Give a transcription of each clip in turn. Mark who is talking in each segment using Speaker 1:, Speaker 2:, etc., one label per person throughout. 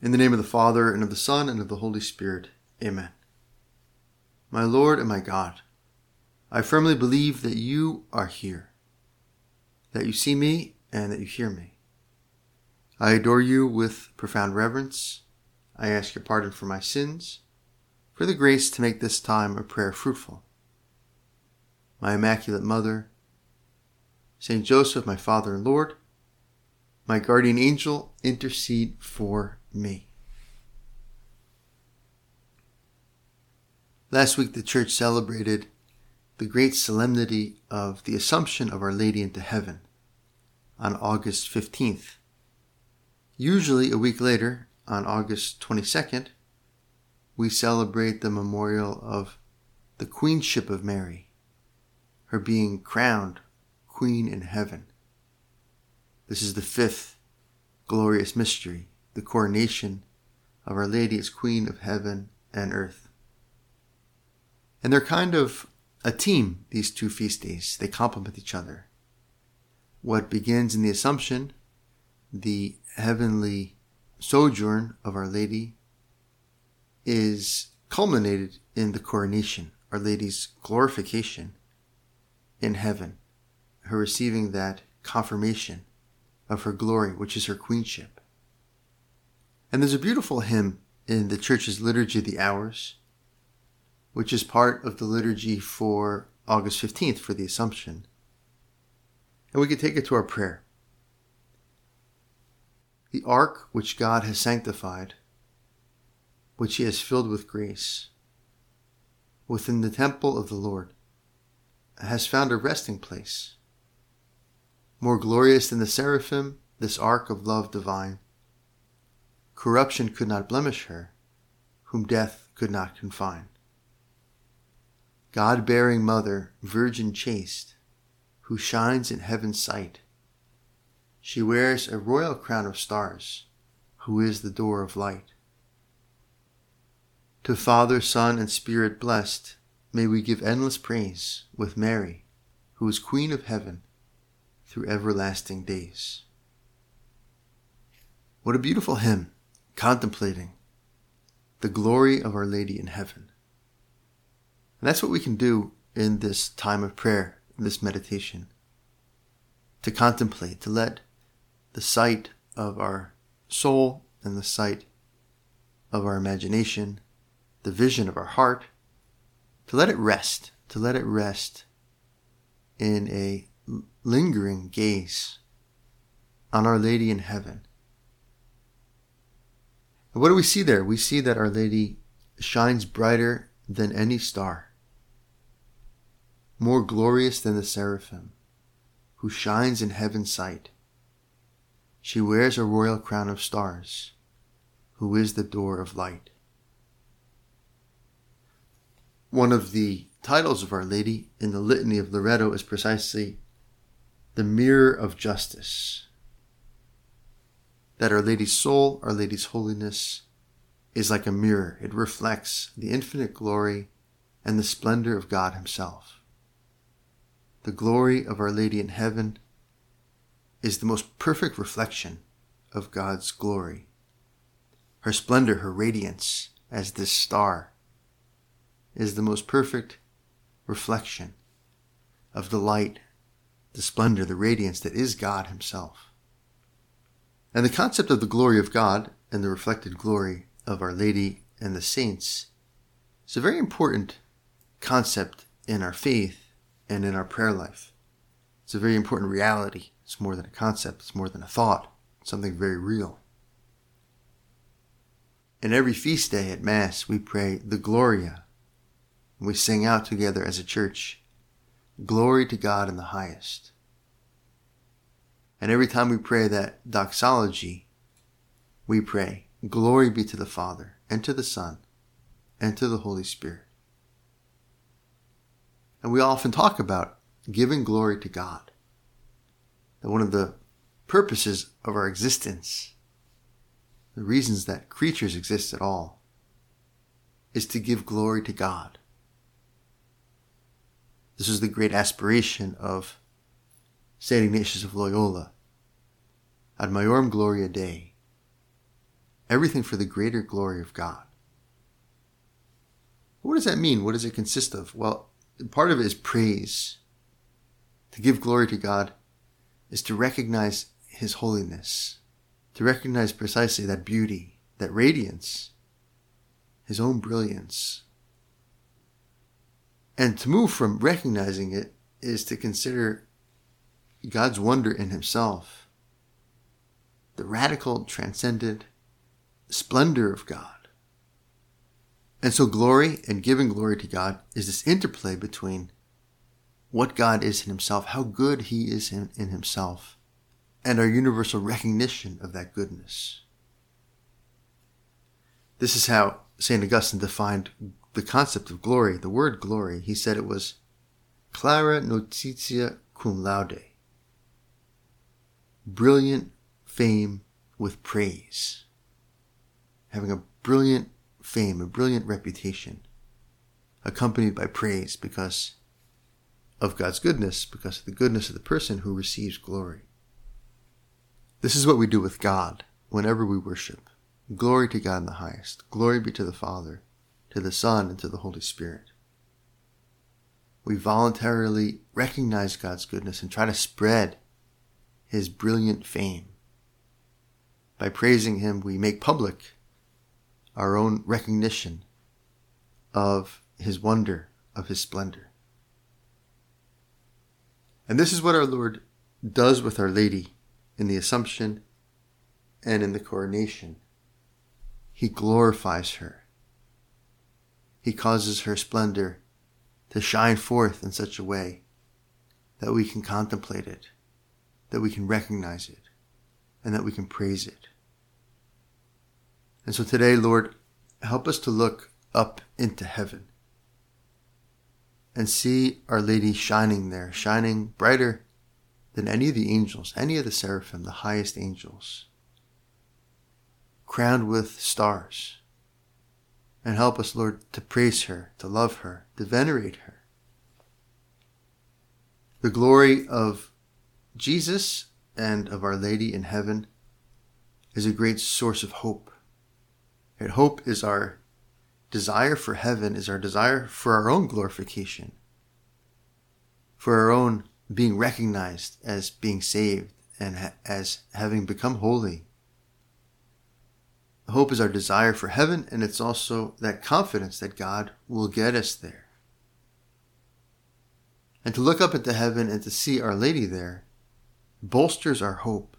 Speaker 1: In the name of the Father, and of the Son, and of the Holy Spirit. Amen. My Lord and my God, I firmly believe that you are here, that you see me, and that you hear me. I adore you with profound reverence. I ask your pardon for my sins, for the grace to make this time of prayer fruitful. My Immaculate Mother, Saint Joseph, my Father and Lord, my guardian angel, intercede for me. Last week, the church celebrated the great solemnity of the Assumption of Our Lady into heaven on August 15th. Usually, a week later, on August 22nd, we celebrate the memorial of the Queenship of Mary, her being crowned Queen in heaven. This is the fifth glorious mystery the coronation of Our Lady as Queen of Heaven and Earth. And they're kind of a team, these two feast days. They complement each other. What begins in the Assumption, the heavenly sojourn of Our Lady, is culminated in the coronation, Our Lady's glorification in heaven, her receiving that confirmation of her glory, which is her queenship. And there's a beautiful hymn in the church's Liturgy of the Hours, which is part of the liturgy for August 15th for the Assumption. And we can take it to our prayer. The ark which God has sanctified, which he has filled with grace, within the temple of the Lord, has found a resting place. More glorious than the seraphim, this ark of love divine Corruption could not blemish her, whom death could not confine. God bearing Mother, Virgin chaste, who shines in heaven's sight, she wears a royal crown of stars, who is the door of light. To Father, Son, and Spirit blessed, may we give endless praise with Mary, who is Queen of heaven, through everlasting days. What a beautiful hymn! Contemplating the glory of Our Lady in heaven. And that's what we can do in this time of prayer, in this meditation. To contemplate, to let the sight of our soul and the sight of our imagination, the vision of our heart, to let it rest, to let it rest in a lingering gaze on Our Lady in heaven and what do we see there? We see that Our Lady shines brighter than any star, more glorious than the seraphim, who shines in heaven's sight. She wears a royal crown of stars, who is the door of light. One of the titles of Our Lady in the Litany of Loretto is precisely the mirror of justice that Our Lady's soul, Our Lady's holiness, is like a mirror. It reflects the infinite glory and the splendor of God Himself. The glory of Our Lady in heaven is the most perfect reflection of God's glory. Her splendor, her radiance as this star, is the most perfect reflection of the light, the splendor, the radiance that is God Himself. And the concept of the glory of God and the reflected glory of Our Lady and the saints is a very important concept in our faith and in our prayer life. It's a very important reality. It's more than a concept, it's more than a thought, it's something very real. In every feast day at Mass, we pray the Gloria. We sing out together as a church, Glory to God in the highest. And every time we pray that doxology, we pray, Glory be to the Father, and to the Son, and to the Holy Spirit. And we often talk about giving glory to God. That one of the purposes of our existence, the reasons that creatures exist at all, is to give glory to God. This is the great aspiration of St. Ignatius of Loyola, ad maiorem gloria Dei, everything for the greater glory of God. What does that mean? What does it consist of? Well, part of it is praise. To give glory to God is to recognize His holiness, to recognize precisely that beauty, that radiance, His own brilliance. And to move from recognizing it is to consider God's wonder in Himself, the radical, transcendent splendor of God. And so, glory and giving glory to God is this interplay between what God is in Himself, how good He is in, in Himself, and our universal recognition of that goodness. This is how St. Augustine defined the concept of glory, the word glory. He said it was clara notitia cum laude, brilliant fame with praise. Having a brilliant fame, a brilliant reputation, accompanied by praise because of God's goodness, because of the goodness of the person who receives glory. This is what we do with God whenever we worship. Glory to God in the highest. Glory be to the Father, to the Son, and to the Holy Spirit. We voluntarily recognize God's goodness and try to spread his brilliant fame. By praising him, we make public our own recognition of his wonder, of his splendor. And this is what our Lord does with Our Lady in the Assumption and in the coronation. He glorifies her. He causes her splendor to shine forth in such a way that we can contemplate it, that we can recognize it, and that we can praise it. And so today, Lord, help us to look up into heaven and see Our Lady shining there, shining brighter than any of the angels, any of the seraphim, the highest angels, crowned with stars. And help us, Lord, to praise her, to love her, to venerate her. The glory of Jesus and of Our Lady in heaven is a great source of hope and hope is our desire for heaven, is our desire for our own glorification, for our own being recognized as being saved and ha- as having become holy. Hope is our desire for heaven, and it's also that confidence that God will get us there. And to look up into heaven and to see Our Lady there bolsters our hope.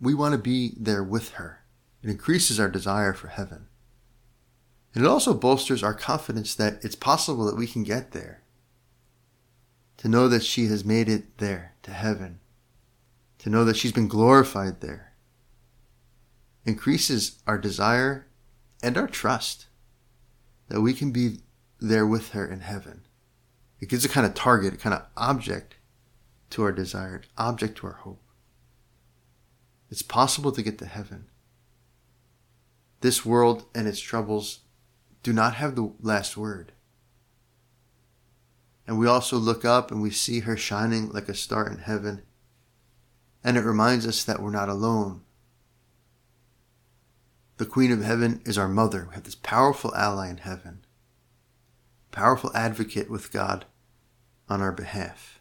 Speaker 1: We want to be there with her. It increases our desire for heaven. And it also bolsters our confidence that it's possible that we can get there. To know that she has made it there to heaven. To know that she's been glorified there. Increases our desire and our trust that we can be there with her in heaven. It gives a kind of target, a kind of object to our desired, object to our hope. It's possible to get to heaven. This world and its troubles do not have the last word. And we also look up and we see her shining like a star in heaven. And it reminds us that we're not alone. The Queen of Heaven is our mother. We have this powerful ally in heaven, powerful advocate with God on our behalf,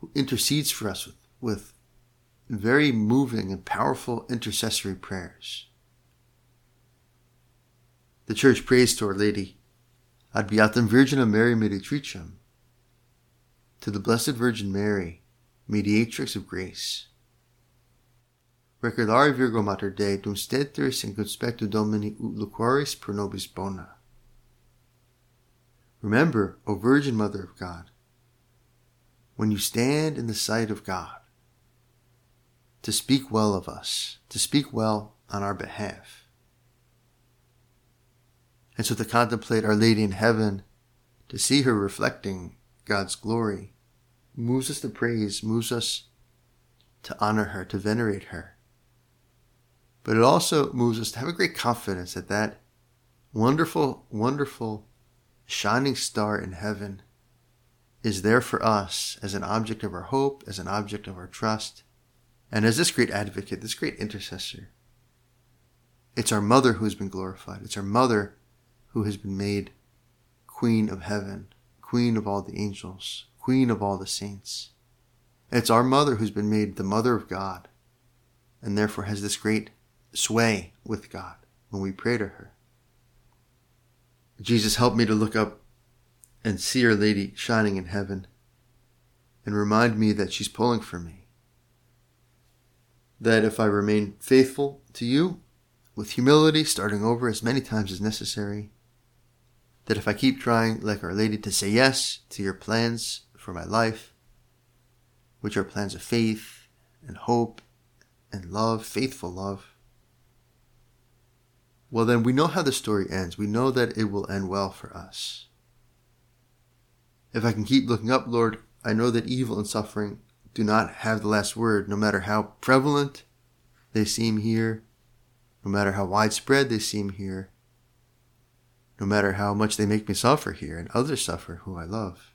Speaker 1: who intercedes for us with, with very moving and powerful intercessory prayers. The Church prays to Our Lady, Ad Beatam Virginem Mary Mediatricem, to the Blessed Virgin Mary, Mediatrix of Grace. Recordare Virgo Mater Dei, dum steteris in conspectu Domini ut loquaris pro nobis bona. Remember, O Virgin Mother of God, when you stand in the sight of God, to speak well of us, to speak well on our behalf. And so to contemplate Our Lady in heaven, to see her reflecting God's glory, moves us to praise, moves us to honor her, to venerate her. But it also moves us to have a great confidence that that wonderful, wonderful shining star in heaven is there for us as an object of our hope, as an object of our trust, and as this great advocate, this great intercessor. It's our mother who has been glorified. It's our mother who has been made Queen of heaven, Queen of all the angels, Queen of all the saints. It's our mother who's been made the mother of God, and therefore has this great sway with God when we pray to her. Jesus, help me to look up and see Our Lady shining in heaven and remind me that she's pulling for me. That if I remain faithful to you, with humility, starting over as many times as necessary, that if I keep trying, like Our Lady, to say yes to your plans for my life, which are plans of faith and hope and love, faithful love, well, then we know how the story ends. We know that it will end well for us. If I can keep looking up, Lord, I know that evil and suffering do not have the last word, no matter how prevalent they seem here, no matter how widespread they seem here, no matter how much they make me suffer here and others suffer who I love.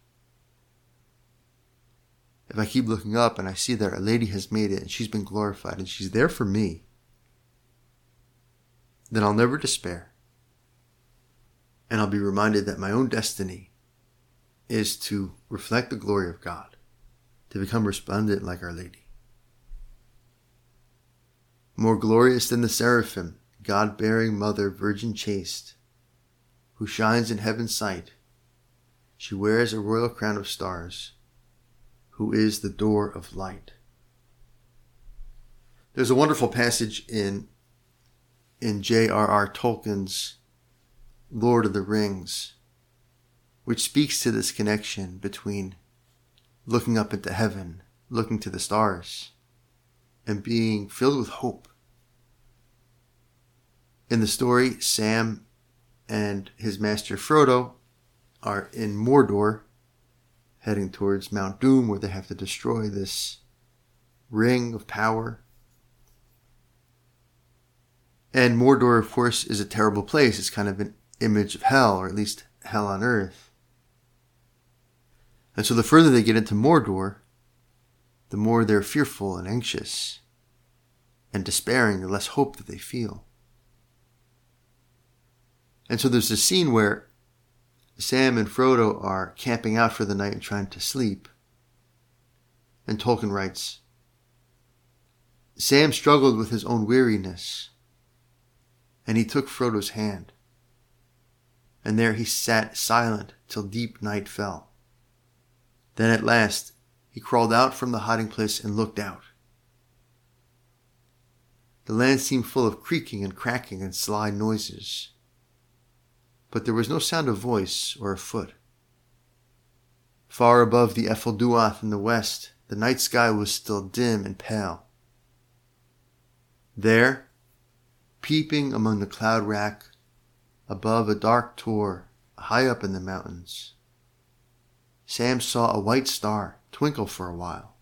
Speaker 1: If I keep looking up and I see that Our Lady has made it and she's been glorified and she's there for me, then I'll never despair. And I'll be reminded that my own destiny is to reflect the glory of God, to become resplendent like Our Lady. More glorious than the seraphim, God bearing Mother, Virgin chaste, who shines in heaven's sight, she wears a royal crown of stars, who is the door of light. There's a wonderful passage in in J.R.R. Tolkien's Lord of the Rings, which speaks to this connection between looking up into heaven, looking to the stars, and being filled with hope. In the story, Sam and his master Frodo are in Mordor, heading towards Mount Doom, where they have to destroy this ring of power and Mordor, of course, is a terrible place. It's kind of an image of hell, or at least hell on earth. And so the further they get into Mordor, the more they're fearful and anxious and despairing, the less hope that they feel. And so there's a scene where Sam and Frodo are camping out for the night and trying to sleep. And Tolkien writes Sam struggled with his own weariness and he took Frodo's hand. And there he sat silent till deep night fell. Then at last he crawled out from the hiding place and looked out. The land seemed full of creaking and cracking and sly noises, but there was no sound of voice or of foot. Far above the Ephel in the west, the night sky was still dim and pale. There, peeping among the cloud rack above a dark tor high up in the mountains. Sam saw a white star twinkle for a while.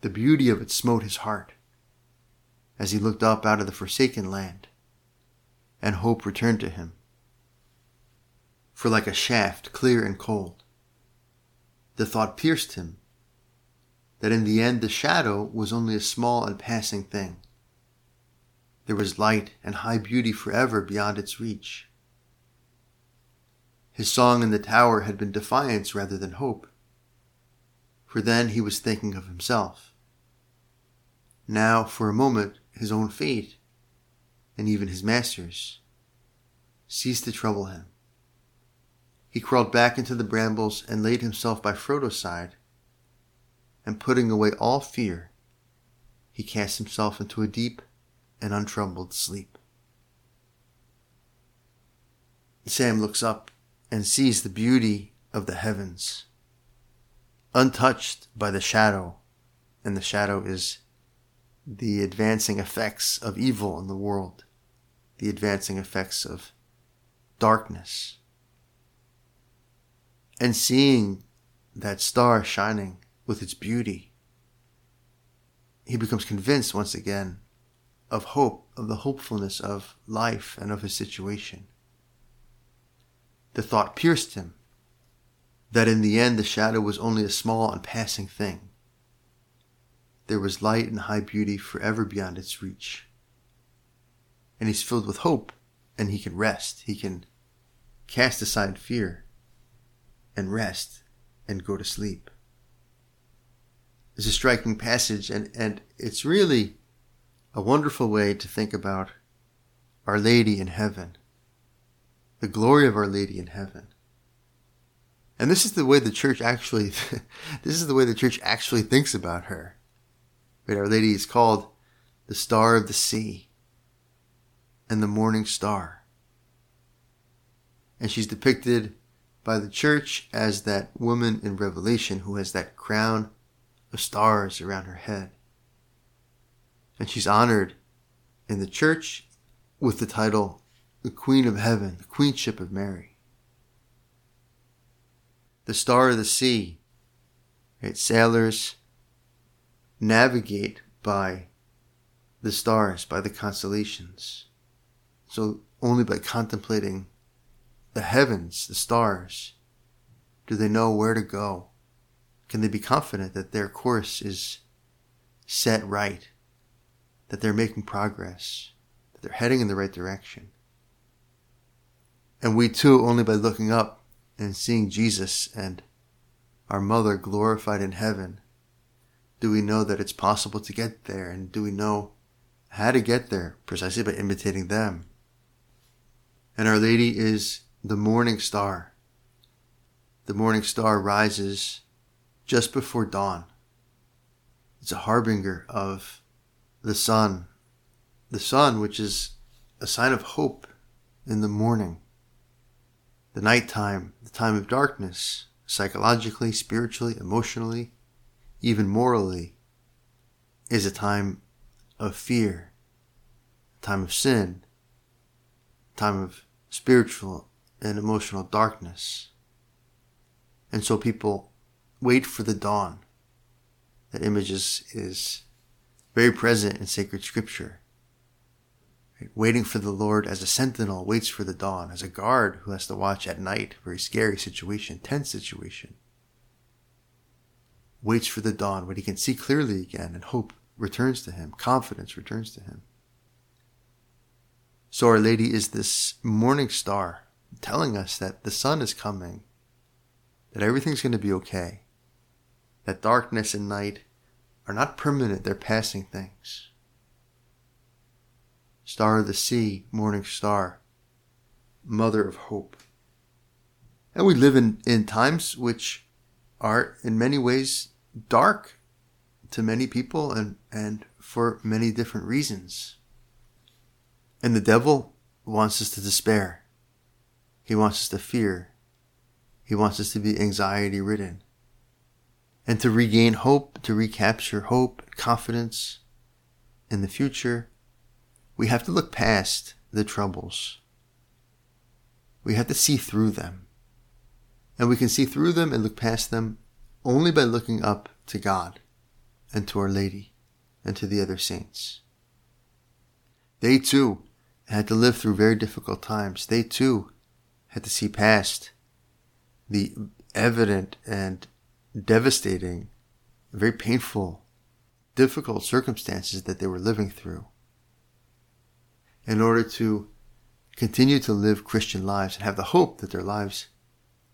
Speaker 1: The beauty of it smote his heart as he looked up out of the forsaken land, and hope returned to him. For like a shaft, clear and cold, the thought pierced him that in the end the shadow was only a small and passing thing there was light and high beauty forever beyond its reach. His song in the tower had been defiance rather than hope, for then he was thinking of himself. Now, for a moment, his own fate, and even his master's, ceased to trouble him. He crawled back into the brambles and laid himself by Frodo's side, and putting away all fear, he cast himself into a deep and untroubled sleep. Sam looks up and sees the beauty of the heavens, untouched by the shadow, and the shadow is the advancing effects of evil in the world, the advancing effects of darkness. And seeing that star shining with its beauty, he becomes convinced once again of hope, of the hopefulness of life and of his situation. The thought pierced him that in the end the shadow was only a small and passing thing. there was light and high beauty forever beyond its reach. And he's filled with hope and he can rest. He can cast aside fear and rest and go to sleep. It's a striking passage and, and it's really a wonderful way to think about Our Lady in heaven, the glory of Our Lady in heaven. And this is the way the church actually, this is the way the church actually thinks about her. Right? Our Lady is called the star of the sea and the morning star. And she's depicted by the church as that woman in Revelation who has that crown of stars around her head. And she's honored in the church with the title the Queen of Heaven, the Queenship of Mary. The star of the sea. Right? Sailors navigate by the stars, by the constellations. So only by contemplating the heavens, the stars, do they know where to go. Can they be confident that their course is set right, that they're making progress, that they're heading in the right direction? And we too, only by looking up and seeing Jesus and our mother glorified in heaven, do we know that it's possible to get there? And do we know how to get there? Precisely by imitating them and Our Lady is the morning star. The morning star rises just before dawn. It's a harbinger of the sun. The sun, which is a sign of hope in the morning. The nighttime, the time of darkness, psychologically, spiritually, emotionally, even morally, is a time of fear, a time of sin, a time of spiritual and emotional darkness. And so people wait for the dawn. That image is, is very present in sacred scripture. Waiting for the Lord as a sentinel waits for the dawn, as a guard who has to watch at night, very scary situation, tense situation. Waits for the dawn when he can see clearly again and hope returns to him, confidence returns to him. So Our Lady is this morning star telling us that the sun is coming, that everything's going to be okay, that darkness and night are not permanent, they're passing things. Star of the sea, morning star, mother of hope. And we live in, in times which are in many ways dark to many people and, and for many different reasons. And the devil wants us to despair. He wants us to fear. He wants us to be anxiety ridden. And to regain hope, to recapture hope, confidence in the future, we have to look past the troubles. We have to see through them. And we can see through them and look past them only by looking up to God and to Our Lady and to the other saints. They too had to live through very difficult times. They too had to see past the evident and devastating, very painful, difficult circumstances that they were living through in order to continue to live Christian lives and have the hope that their lives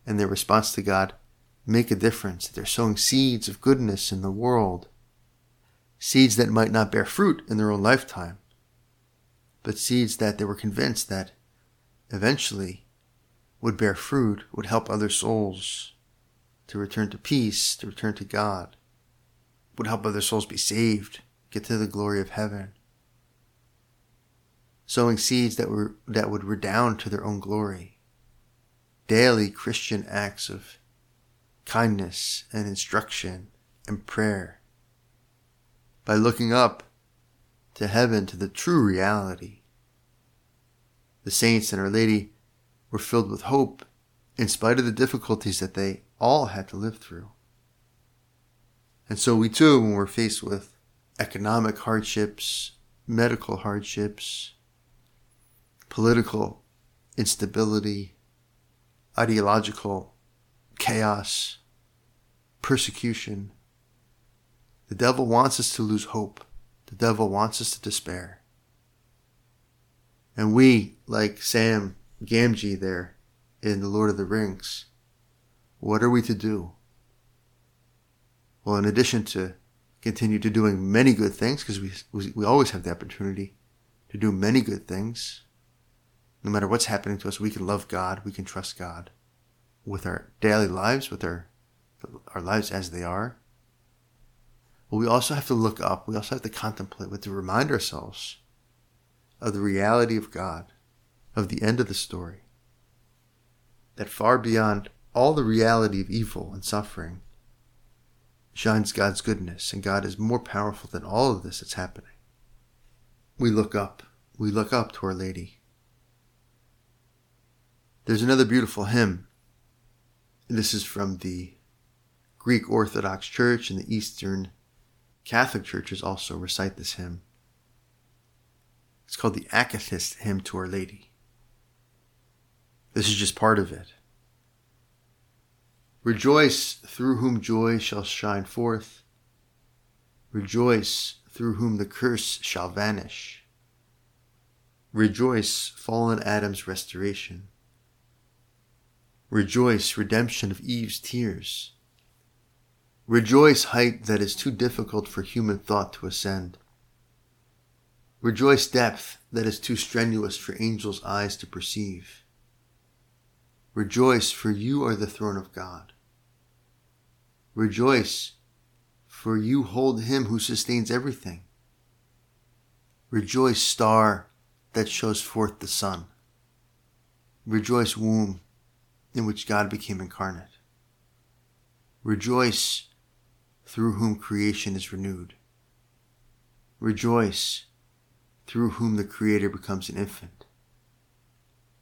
Speaker 1: and their response to God make a difference, that they're sowing seeds of goodness in the world, seeds that might not bear fruit in their own lifetime, but seeds that they were convinced that eventually would bear fruit, would help other souls to return to peace, to return to God, would help other souls be saved, get to the glory of heaven. Sowing seeds that were that would redound to their own glory. Daily Christian acts of kindness and instruction and prayer. By looking up to heaven, to the true reality. The saints and Our Lady were filled with hope in spite of the difficulties that they all had to live through. And so we too, when we're faced with economic hardships, medical hardships, political instability, ideological chaos, persecution, The devil wants us to lose hope. The devil wants us to despair. And we, like Sam Gamgee there in The Lord of the Rings, what are we to do? Well, in addition to continue to doing many good things, because we, we always have the opportunity to do many good things, no matter what's happening to us, we can love God, we can trust God with our daily lives, with our, our lives as they are. But we also have to look up, we also have to contemplate, we have to remind ourselves of the reality of God, of the end of the story. That far beyond all the reality of evil and suffering shines God's goodness, and God is more powerful than all of this that's happening. We look up. We look up to Our Lady. There's another beautiful hymn. This is from the Greek Orthodox Church and the Eastern Catholic churches also recite this hymn. It's called the Akathist Hymn to Our Lady. This is just part of it. Rejoice through whom joy shall shine forth. Rejoice through whom the curse shall vanish. Rejoice, fallen Adam's restoration. Rejoice, redemption of Eve's tears. Rejoice, height that is too difficult for human thought to ascend. Rejoice, depth that is too strenuous for angels' eyes to perceive. Rejoice, for you are the throne of God. Rejoice, for you hold him who sustains everything. Rejoice, star that shows forth the sun. Rejoice, womb in which God became incarnate. Rejoice, through whom creation is renewed. Rejoice, through whom the Creator becomes an infant.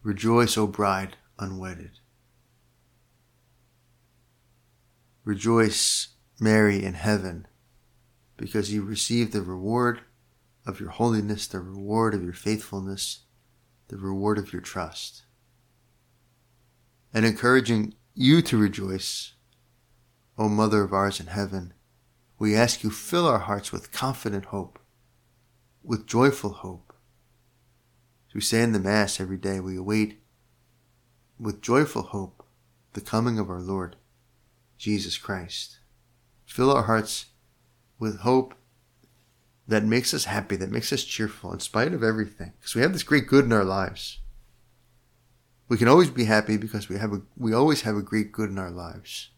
Speaker 1: Rejoice, O bride unwedded. Rejoice, Mary, in heaven, because you received the reward of your holiness, the reward of your faithfulness, the reward of your trust. And encouraging you to rejoice, O Mother of ours in heaven, we ask you fill our hearts with confident hope, with joyful hope. As we say in the Mass every day, we await with joyful hope the coming of our Lord, Jesus Christ. Fill our hearts with hope that makes us happy, that makes us cheerful in spite of everything. Because we have this great good in our lives. We can always be happy because we have a, we always have a great good in our lives,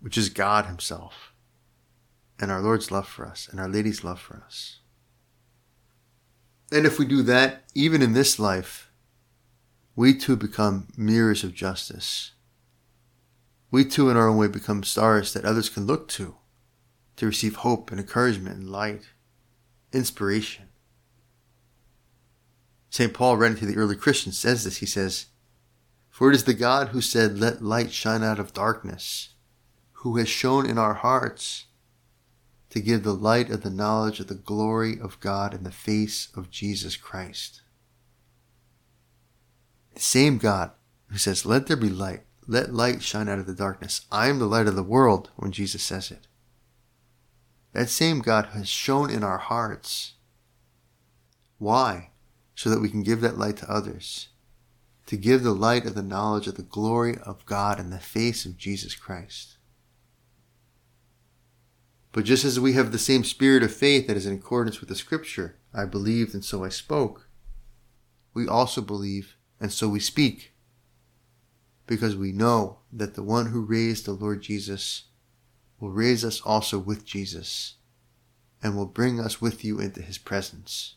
Speaker 1: which is God Himself and our Lord's love for us and our Lady's love for us. And if we do that, even in this life, we too become mirrors of justice. We too, in our own way, become stars that others can look to to receive hope and encouragement and light, inspiration. St. Paul, writing to the early Christians, says this. He says, For it is the God who said, Let light shine out of darkness, who has shown in our hearts to give the light of the knowledge of the glory of God in the face of Jesus Christ. The same God who says, Let there be light, let light shine out of the darkness. I am the light of the world when Jesus says it. That same God has shown in our hearts. Why? So that we can give that light to others. To give the light of the knowledge of the glory of God in the face of Jesus Christ. But just as we have the same spirit of faith that is in accordance with the scripture, I believed and so I spoke, we also believe and so we speak. Because we know that the one who raised the Lord Jesus will raise us also with Jesus and will bring us with you into his presence.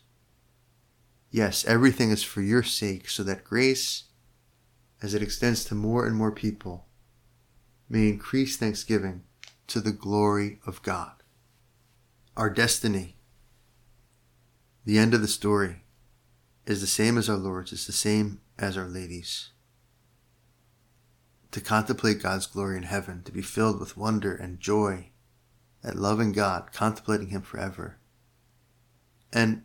Speaker 1: Yes, everything is for your sake, so that grace, as it extends to more and more people, may increase thanksgiving to the glory of God. Our destiny, the end of the story, is the same as our Lord's, is the same as Our Lady's to contemplate God's glory in heaven, to be filled with wonder and joy at loving God, contemplating Him forever, and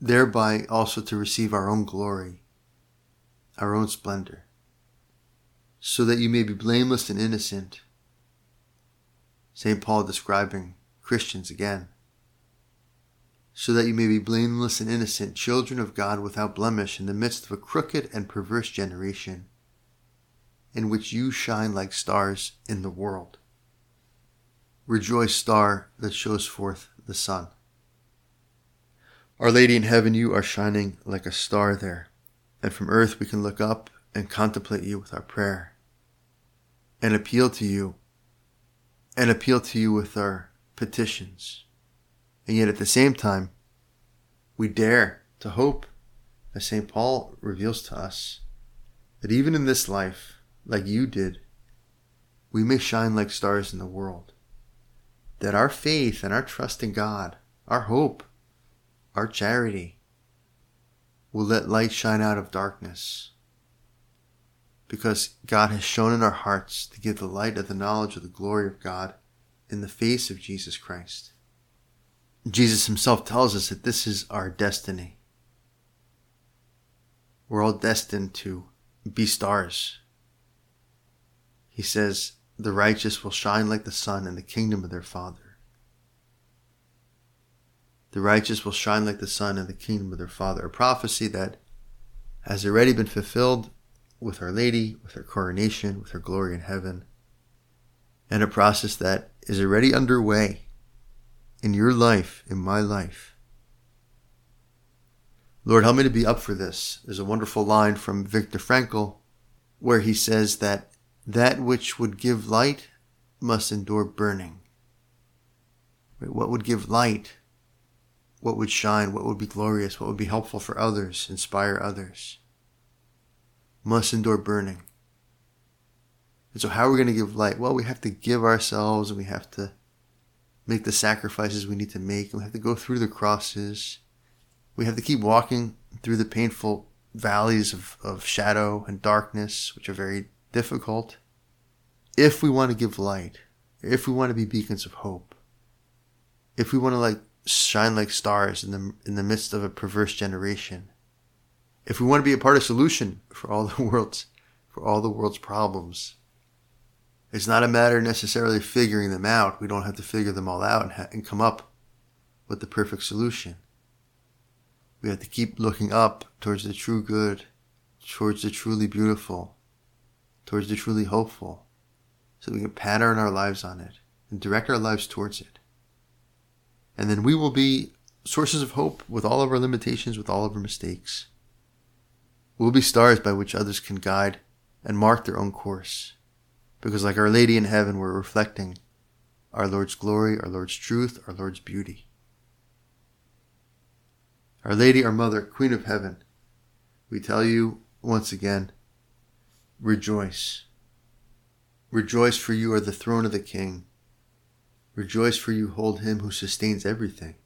Speaker 1: thereby also to receive our own glory, our own splendor, so that you may be blameless and innocent. St. Paul describing Christians again, so that you may be blameless and innocent, children of God without blemish in the midst of a crooked and perverse generation, in which you shine like stars in the world. Rejoice, star that shows forth the sun. Our Lady in heaven, you are shining like a star there, and from earth we can look up and contemplate you with our prayer, and appeal to you, and appeal to you with our petitions. And yet at the same time, we dare to hope, as St. Paul reveals to us, that even in this life, like you did, we may shine like stars in the world. That our faith and our trust in God, our hope, our charity will let light shine out of darkness. Because God has shown in our hearts to give the light of the knowledge of the glory of God in the face of Jesus Christ. Jesus himself tells us that this is our destiny. We're all destined to be stars. He says, the righteous will shine like the sun in the kingdom of their Father. The righteous will shine like the sun in the kingdom of their Father. A prophecy that has already been fulfilled with Our Lady, with her coronation, with her glory in heaven, and a process that is already underway in your life, in my life. Lord, help me to be up for this. There's a wonderful line from Viktor Frankl where he says that that which would give light must endure burning. What would give light what would shine, what would be glorious, what would be helpful for others, inspire others, must endure burning. And so, how are we going to give light? Well, we have to give ourselves and we have to make the sacrifices we need to make. And we have to go through the crosses. We have to keep walking through the painful valleys of, of shadow and darkness, which are very difficult. If we want to give light, if we want to be beacons of hope, if we want to like shine like stars in the in the midst of a perverse generation. If we want to be a part of solution for all the world's for all the world's problems, it's not a matter necessarily figuring them out. We don't have to figure them all out and, ha- and come up with the perfect solution. We have to keep looking up towards the true good, towards the truly beautiful, towards the truly hopeful, so we can pattern our lives on it and direct our lives towards it. And then we will be sources of hope with all of our limitations, with all of our mistakes. We'll be stars by which others can guide and mark their own course. Because like Our Lady in heaven, we're reflecting our Lord's glory, our Lord's truth, our Lord's beauty. Our Lady, our Mother, Queen of Heaven, we tell you once again, rejoice. Rejoice for you are the throne of the King Rejoice, for you hold him who sustains everything.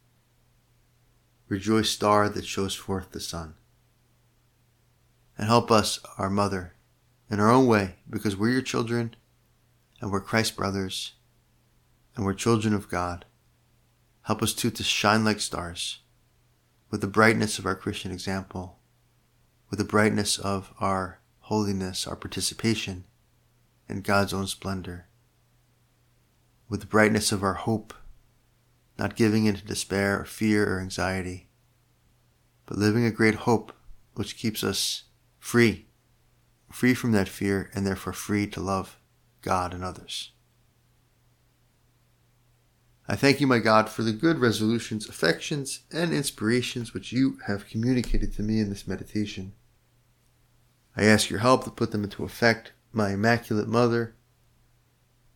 Speaker 1: Rejoice, star that shows forth the sun. And help us, our mother, in our own way, because we're your children, and we're Christ's brothers, and we're children of God. Help us too to shine like stars, with the brightness of our Christian example, with the brightness of our holiness, our participation in God's own splendor with the brightness of our hope, not giving in to despair or fear or anxiety, but living a great hope which keeps us free, free from that fear and therefore free to love God and others. I thank you, my God, for the good resolutions, affections, and inspirations which you have communicated to me in this meditation. I ask your help to put them into effect, my Immaculate Mother,